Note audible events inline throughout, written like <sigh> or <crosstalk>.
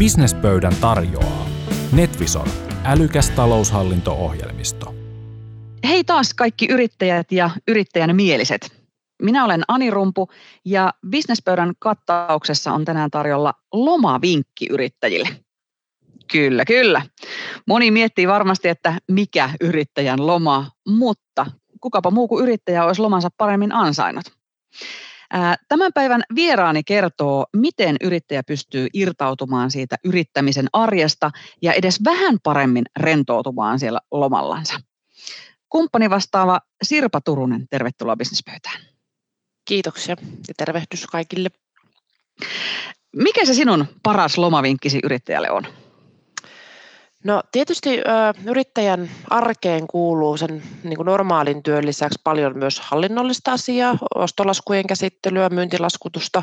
Businesspöydän tarjoaa Netvisor, älykäs taloushallinto-ohjelmisto. Hei taas kaikki yrittäjät ja yrittäjän mieliset. Minä olen Ani Rumpu ja Businesspöydän kattauksessa on tänään tarjolla lomavinkki yrittäjille. Kyllä, kyllä. Moni miettii varmasti, että mikä yrittäjän loma, mutta kukapa muu kuin yrittäjä olisi lomansa paremmin ansainnut. Tämän päivän vieraani kertoo, miten yrittäjä pystyy irtautumaan siitä yrittämisen arjesta ja edes vähän paremmin rentoutumaan siellä lomallansa. Kumppani vastaava Sirpa Turunen, tervetuloa bisnespöytään. Kiitoksia ja tervehdys kaikille. Mikä se sinun paras lomavinkkisi yrittäjälle on? No tietysti ö, yrittäjän arkeen kuuluu sen niin kuin normaalin työn lisäksi paljon myös hallinnollista asiaa, ostolaskujen käsittelyä, myyntilaskutusta,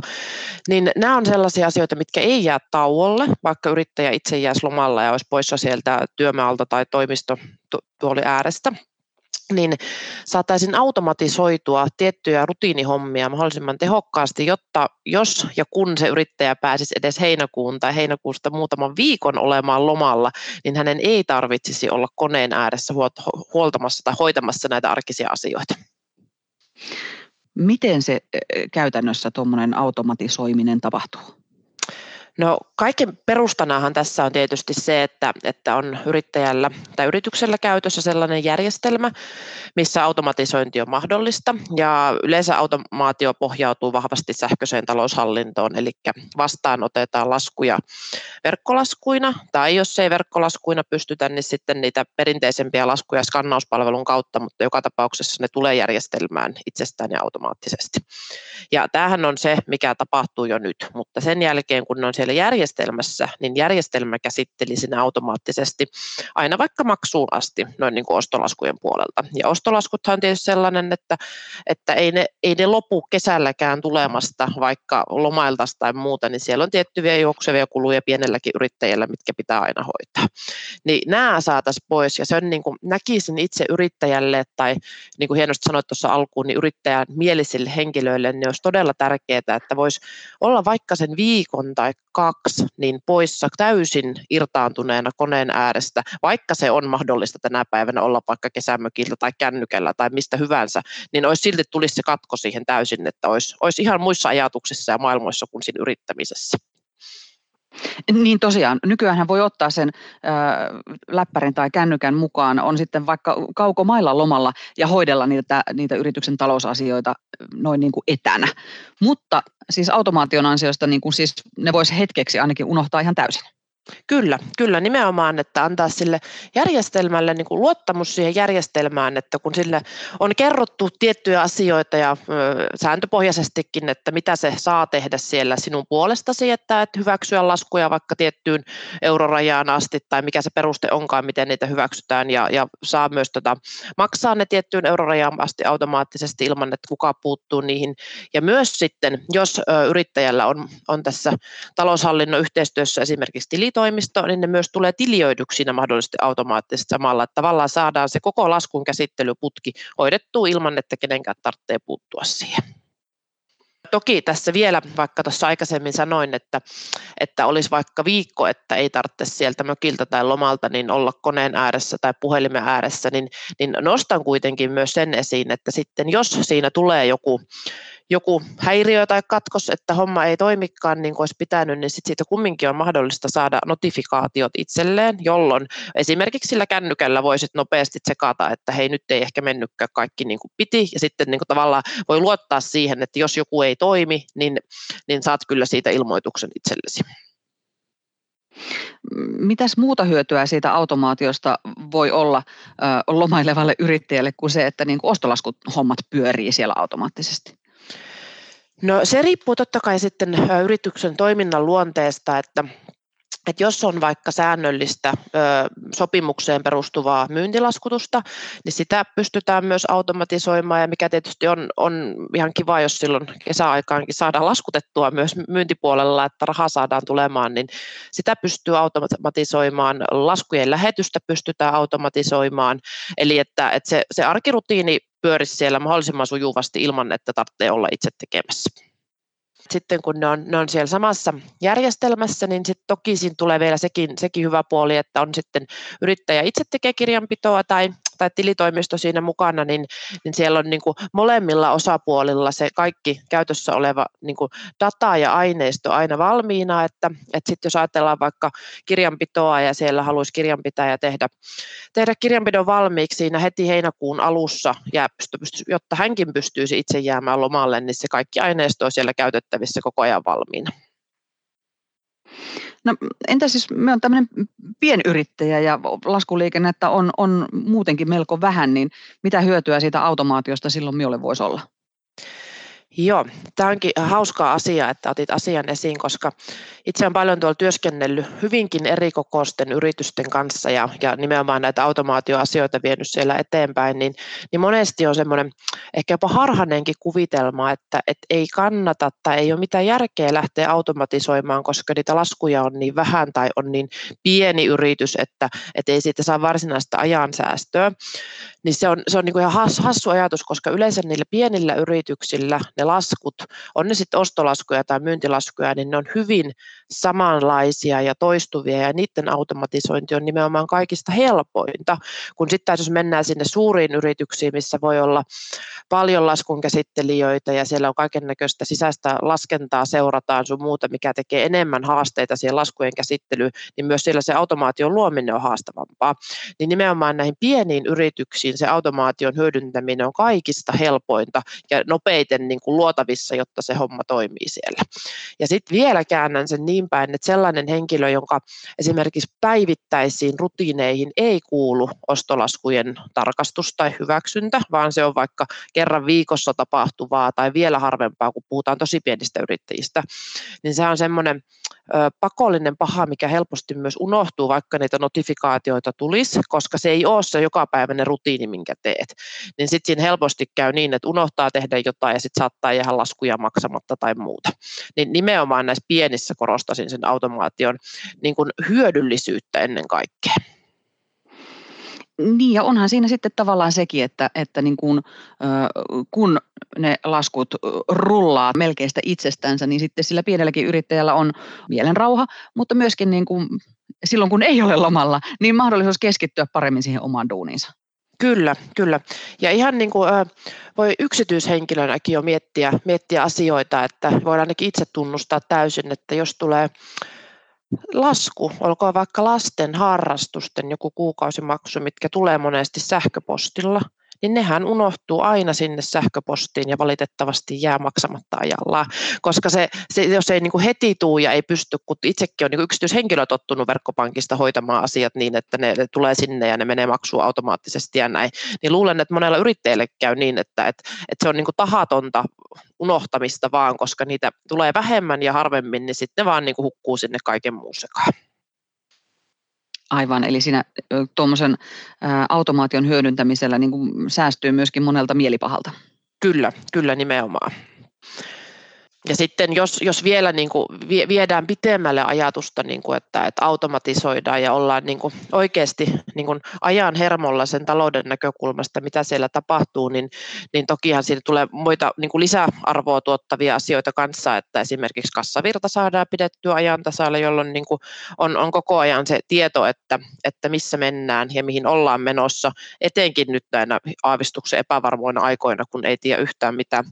niin nämä on sellaisia asioita, mitkä ei jää tauolle, vaikka yrittäjä itse jäisi lomalla ja olisi poissa sieltä työmaalta tai toimistotuoli äärestä niin saataisiin automatisoitua tiettyjä rutiinihommia mahdollisimman tehokkaasti, jotta jos ja kun se yrittäjä pääsisi edes heinäkuun tai heinäkuusta muutaman viikon olemaan lomalla, niin hänen ei tarvitsisi olla koneen ääressä huoltamassa tai hoitamassa näitä arkisia asioita. Miten se käytännössä tuommoinen automatisoiminen tapahtuu? No kaiken perustanahan tässä on tietysti se, että, että on yrittäjällä tai yrityksellä käytössä sellainen järjestelmä, missä automatisointi on mahdollista ja yleensä automaatio pohjautuu vahvasti sähköiseen taloushallintoon, eli vastaanotetaan laskuja verkkolaskuina tai jos ei verkkolaskuina pystytä, niin sitten niitä perinteisempiä laskuja skannauspalvelun kautta, mutta joka tapauksessa ne tulee järjestelmään itsestään ja automaattisesti. Ja tämähän on se, mikä tapahtuu jo nyt, mutta sen jälkeen kun ne on siellä siellä järjestelmässä, niin järjestelmä käsitteli sinä automaattisesti aina vaikka maksuun asti noin niin kuin ostolaskujen puolelta. Ja ostolaskuthan on tietysti sellainen, että, että ei, ne, ei ne lopu kesälläkään tulemasta vaikka lomailta tai muuta, niin siellä on tiettyjä juoksevia kuluja pienelläkin yrittäjällä, mitkä pitää aina hoitaa. Niin nämä saataisiin pois ja sen niin kuin näkisin itse yrittäjälle tai niin kuin hienosti sanoit tuossa alkuun, niin yrittäjän mielisille henkilöille niin olisi todella tärkeää, että voisi olla vaikka sen viikon tai kaksi niin poissa täysin irtaantuneena koneen äärestä, vaikka se on mahdollista tänä päivänä olla vaikka kesämökillä tai kännykällä tai mistä hyvänsä, niin olisi silti tulisi se katko siihen täysin, että olisi, olisi ihan muissa ajatuksissa ja maailmoissa kuin siinä yrittämisessä. Niin tosiaan, nykyään voi ottaa sen äh, läppärin tai kännykän mukaan, on sitten vaikka kaukomailla lomalla ja hoidella niitä, niitä yrityksen talousasioita noin niin kuin etänä. Mutta siis automaation ansiosta niin kuin siis ne voisi hetkeksi ainakin unohtaa ihan täysin. Kyllä, kyllä nimenomaan, että antaa sille järjestelmälle niin kuin luottamus siihen järjestelmään, että kun sille on kerrottu tiettyjä asioita ja ö, sääntöpohjaisestikin, että mitä se saa tehdä siellä sinun puolestasi, että et hyväksyä laskuja vaikka tiettyyn eurorajaan asti tai mikä se peruste onkaan, miten niitä hyväksytään ja, ja saa myös tota, maksaa ne tiettyyn eurorajaan asti automaattisesti ilman, että kuka puuttuu niihin. Ja myös sitten, jos ö, yrittäjällä on, on tässä taloushallinnon yhteistyössä esimerkiksi tilit, toimisto, niin ne myös tulee tilioiduksi mahdollisesti automaattisesti samalla, että tavallaan saadaan se koko laskun käsittelyputki hoidettua ilman, että kenenkään tarvitsee puuttua siihen. Toki tässä vielä, vaikka tuossa aikaisemmin sanoin, että, että olisi vaikka viikko, että ei tarvitse sieltä mökiltä tai lomalta niin olla koneen ääressä tai puhelimen ääressä, niin, niin nostan kuitenkin myös sen esiin, että sitten jos siinä tulee joku joku häiriö tai katkos, että homma ei toimikaan niin kuin olisi pitänyt, niin sit siitä kumminkin on mahdollista saada notifikaatiot itselleen, jolloin esimerkiksi sillä kännykällä voisit nopeasti tsekata, että hei nyt ei ehkä mennytkään kaikki niin kuin piti, ja sitten niin kuin tavallaan voi luottaa siihen, että jos joku ei toimi, niin, niin saat kyllä siitä ilmoituksen itsellesi. Mitäs muuta hyötyä siitä automaatiosta voi olla ö, lomailevalle yrittäjälle kuin se, että niin ostolaskut hommat pyörii siellä automaattisesti? No se riippuu totta kai sitten yrityksen toiminnan luonteesta, että että jos on vaikka säännöllistä ö, sopimukseen perustuvaa myyntilaskutusta, niin sitä pystytään myös automatisoimaan. Ja mikä tietysti on, on ihan kiva, jos silloin kesäaikaankin saadaan laskutettua myös myyntipuolella, että raha saadaan tulemaan, niin sitä pystyy automatisoimaan, laskujen lähetystä pystytään automatisoimaan, eli että, että se, se arkirutiini pyörisi siellä mahdollisimman sujuvasti ilman, että tarvitsee olla itse tekemässä. Sitten kun ne on, ne on siellä samassa järjestelmässä, niin sitten toki siinä tulee vielä sekin, sekin hyvä puoli, että on sitten yrittäjä itse tekee kirjanpitoa tai tai tilitoimisto siinä mukana, niin, niin siellä on niin kuin molemmilla osapuolilla se kaikki käytössä oleva niin kuin data ja aineisto aina valmiina, että, että sitten jos ajatellaan vaikka kirjanpitoa ja siellä haluaisi kirjanpitäjä tehdä, tehdä kirjanpidon valmiiksi siinä heti heinäkuun alussa, ja jotta hänkin pystyisi itse jäämään lomalle, niin se kaikki aineisto on siellä käytettävissä koko ajan valmiina. No, entä siis, me on tämmöinen pienyrittäjä ja laskuliikennettä on, on muutenkin melko vähän, niin mitä hyötyä siitä automaatiosta silloin minulle voisi olla? Joo, tämä onkin hauska asia, että otit asian esiin, koska itse olen paljon tuolla työskennellyt hyvinkin erikokoisten yritysten kanssa ja, ja nimenomaan näitä automaatioasioita vienyt siellä eteenpäin, niin, niin monesti on semmoinen ehkä jopa harhanenkin kuvitelma, että, että ei kannata tai ei ole mitään järkeä lähteä automatisoimaan, koska niitä laskuja on niin vähän tai on niin pieni yritys, että, että ei siitä saa varsinaista ajansäästöä. Niin se on, se on niin kuin ihan hassu ajatus, koska yleensä niillä pienillä yrityksillä ne laskut, on ne sitten ostolaskuja tai myyntilaskuja, niin ne on hyvin samanlaisia ja toistuvia ja niiden automatisointi on nimenomaan kaikista helpointa, kun sitten jos mennään sinne suuriin yrityksiin, missä voi olla paljon laskun käsittelijöitä ja siellä on kaiken näköistä sisäistä laskentaa, seurataan sun muuta, mikä tekee enemmän haasteita siihen laskujen käsittelyyn, niin myös siellä se automaation luominen on haastavampaa. Niin nimenomaan näihin pieniin yrityksiin se automaation hyödyntäminen on kaikista helpointa ja nopeiten niin kuin luotavissa, jotta se homma toimii siellä. Ja sitten vielä käännän sen niin päin, että sellainen henkilö, jonka esimerkiksi päivittäisiin rutiineihin ei kuulu ostolaskujen tarkastus tai hyväksyntä, vaan se on vaikka kerran viikossa tapahtuvaa tai vielä harvempaa, kun puhutaan tosi pienistä yrittäjistä, niin se on semmoinen pakollinen paha, mikä helposti myös unohtuu, vaikka niitä notifikaatioita tulisi, koska se ei ole se jokapäiväinen rutiini, minkä teet. Niin sitten siinä helposti käy niin, että unohtaa tehdä jotain ja sitten saattaa jäädä laskuja maksamatta tai muuta. Niin nimenomaan näissä pienissä korostasin sen automaation niin kuin hyödyllisyyttä ennen kaikkea. Niin ja onhan siinä sitten tavallaan sekin, että, että niin kun, kun ne laskut rullaa melkein sitä itsestänsä, niin sitten sillä pienelläkin yrittäjällä on mielenrauha, mutta myöskin niin kuin silloin kun ei ole lomalla, niin mahdollisuus keskittyä paremmin siihen omaan duuniinsa. Kyllä, kyllä. Ja ihan niin kuin voi yksityishenkilönäkin jo miettiä, miettiä asioita, että voidaan ainakin itse tunnustaa täysin, että jos tulee lasku, olkoon vaikka lasten harrastusten joku kuukausimaksu, mitkä tulee monesti sähköpostilla, niin nehän unohtuu aina sinne sähköpostiin ja valitettavasti jää maksamatta ajallaan, koska se, se jos ei niin kuin heti tuu ja ei pysty, kun itsekin on niin yksityishenkilö tottunut verkkopankista hoitamaan asiat niin, että ne, tulee sinne ja ne menee maksuun automaattisesti ja näin, niin luulen, että monella yrittäjälle käy niin, että, että, että se on niin kuin tahatonta unohtamista vaan, koska niitä tulee vähemmän ja harvemmin, niin sitten vaan niin kuin hukkuu sinne kaiken muun sekaan. Aivan, eli siinä tuommoisen automaation hyödyntämisellä niin kuin säästyy myöskin monelta mielipahalta. Kyllä, kyllä nimenomaan. Ja sitten jos, jos vielä niin kuin viedään pitemmälle ajatusta, niin kuin että, että automatisoidaan ja ollaan niin kuin oikeasti niin kuin ajan hermolla sen talouden näkökulmasta, mitä siellä tapahtuu, niin, niin tokihan siitä tulee muita niin kuin lisäarvoa tuottavia asioita kanssa, että esimerkiksi kassavirta saadaan pidettyä ajan tasalla, jolloin niin kuin on, on koko ajan se tieto, että, että missä mennään ja mihin ollaan menossa, etenkin nyt näinä aavistuksen epävarmoina aikoina, kun ei tiedä yhtään mitä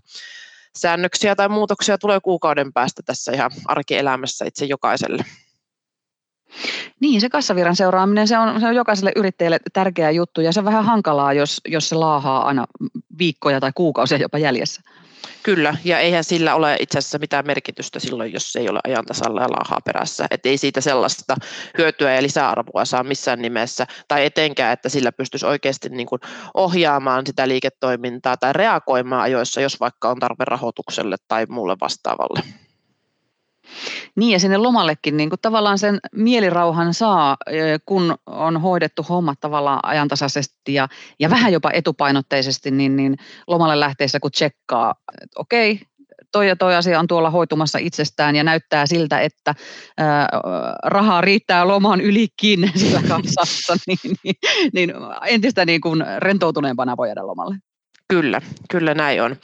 säännöksiä tai muutoksia tulee kuukauden päästä tässä ihan arkielämässä itse jokaiselle. Niin, se kassavirran seuraaminen, se on, se on jokaiselle yrittäjälle tärkeä juttu ja se on vähän hankalaa, jos, jos se laahaa aina viikkoja tai kuukausia jopa jäljessä. Kyllä, ja eihän sillä ole itse asiassa mitään merkitystä silloin, jos ei ole ajan tasalla ja laahaa perässä. Että ei siitä sellaista hyötyä ja lisäarvoa saa missään nimessä, tai etenkään, että sillä pystyisi oikeasti niin kuin ohjaamaan sitä liiketoimintaa tai reagoimaan ajoissa, jos vaikka on tarve rahoitukselle tai muulle vastaavalle. Niin ja sinne lomallekin niin kuin tavallaan sen mielirauhan saa, kun on hoidettu hommat tavallaan ajantasaisesti ja, ja vähän jopa etupainotteisesti, niin, niin lomalle lähteessä kun tsekkaa, että okei, toi ja toi asia on tuolla hoitumassa itsestään ja näyttää siltä, että ää, rahaa riittää loman ylikin <laughs> sillä kassassa, <laughs> niin, niin, niin entistä niin kuin rentoutuneempana voi jäädä lomalle. Kyllä, kyllä näin on.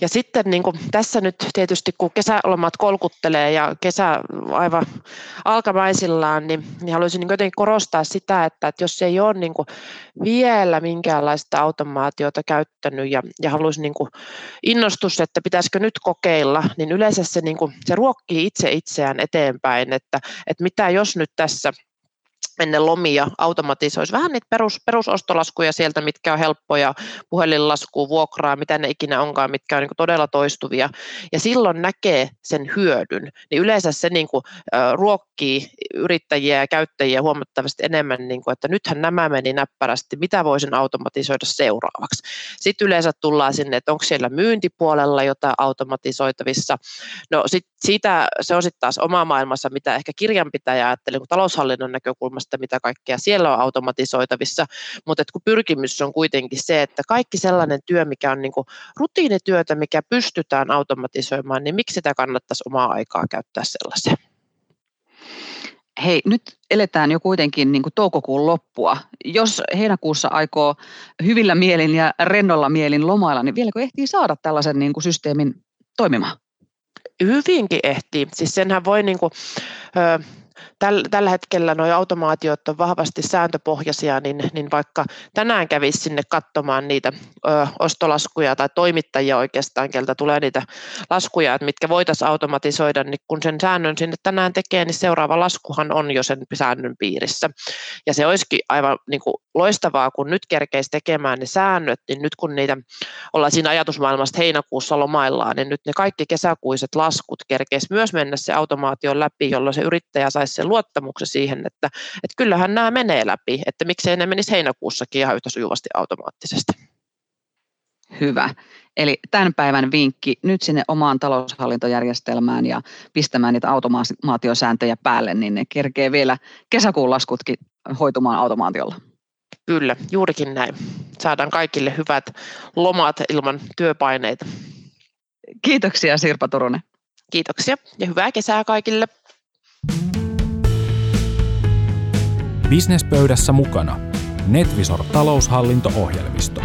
Ja sitten niin kuin tässä nyt tietysti kun kesälomat kolkuttelee ja kesä aivan alkamaisillaan, niin, niin haluaisin niin jotenkin korostaa sitä, että, että jos ei ole niin kuin vielä minkäänlaista automaatiota käyttänyt ja, ja haluaisin niin innostus, että pitäisikö nyt kokeilla, niin yleensä se, niin kuin, se ruokkii itse itseään eteenpäin, että, että mitä jos nyt tässä – ennen lomia automatisoisi vähän niitä perus, perusostolaskuja sieltä, mitkä on helppoja, puhelinlaskua, vuokraa, mitä ne ikinä onkaan, mitkä on niin todella toistuvia, ja silloin näkee sen hyödyn, niin yleensä se niin kuin, ruokkii yrittäjiä ja käyttäjiä huomattavasti enemmän, niin kuin, että nythän nämä meni näppärästi, mitä voisin automatisoida seuraavaksi. Sitten yleensä tullaan sinne, että onko siellä myyntipuolella jotain automatisoitavissa. No sit siitä se on sitten taas oma maailmassa, mitä ehkä kirjanpitäjä ajattelee kun taloushallinnon näkökulmasta, mitä kaikkea siellä on automatisoitavissa, mutta kun pyrkimys on kuitenkin se, että kaikki sellainen työ, mikä on niin kuin rutiinityötä, mikä pystytään automatisoimaan, niin miksi sitä kannattaisi omaa aikaa käyttää sellaiseen? Hei, nyt eletään jo kuitenkin niin kuin toukokuun loppua. Jos heinäkuussa aikoo hyvillä mielin ja rennolla mielin lomailla, niin vieläkö ehtii saada tällaisen niin kuin systeemin toimimaan? Hyvinkin ehtii. Siis senhän voi niin kuin, ö, tällä hetkellä nuo automaatiot on vahvasti sääntöpohjaisia, niin, niin vaikka tänään kävisi sinne katsomaan niitä ö, ostolaskuja tai toimittajia oikeastaan, keltä tulee niitä laskuja, että mitkä voitaisiin automatisoida, niin kun sen säännön sinne tänään tekee, niin seuraava laskuhan on jo sen säännön piirissä. Ja se olisikin aivan niin kuin loistavaa, kun nyt kerkeisi tekemään ne säännöt, niin nyt kun niitä ollaan siinä ajatusmaailmasta heinäkuussa lomaillaan, niin nyt ne kaikki kesäkuiset laskut kerkeisi myös mennä se automaation läpi, jolloin se yrittäjä saisi sen luottamuksen siihen, että, että kyllähän nämä menee läpi, että miksei ne menisi heinäkuussakin ihan yhtä sujuvasti automaattisesti. Hyvä. Eli tämän päivän vinkki nyt sinne omaan taloushallintojärjestelmään ja pistämään niitä automaatiosääntöjä päälle, niin ne kerkee vielä kesäkuun laskutkin hoitumaan automaatiolla. Kyllä, juurikin näin. Saadaan kaikille hyvät lomat ilman työpaineita. Kiitoksia Sirpa Turunen. Kiitoksia ja hyvää kesää kaikille. Businesspöydässä mukana Netvisor taloushallinto-ohjelmisto.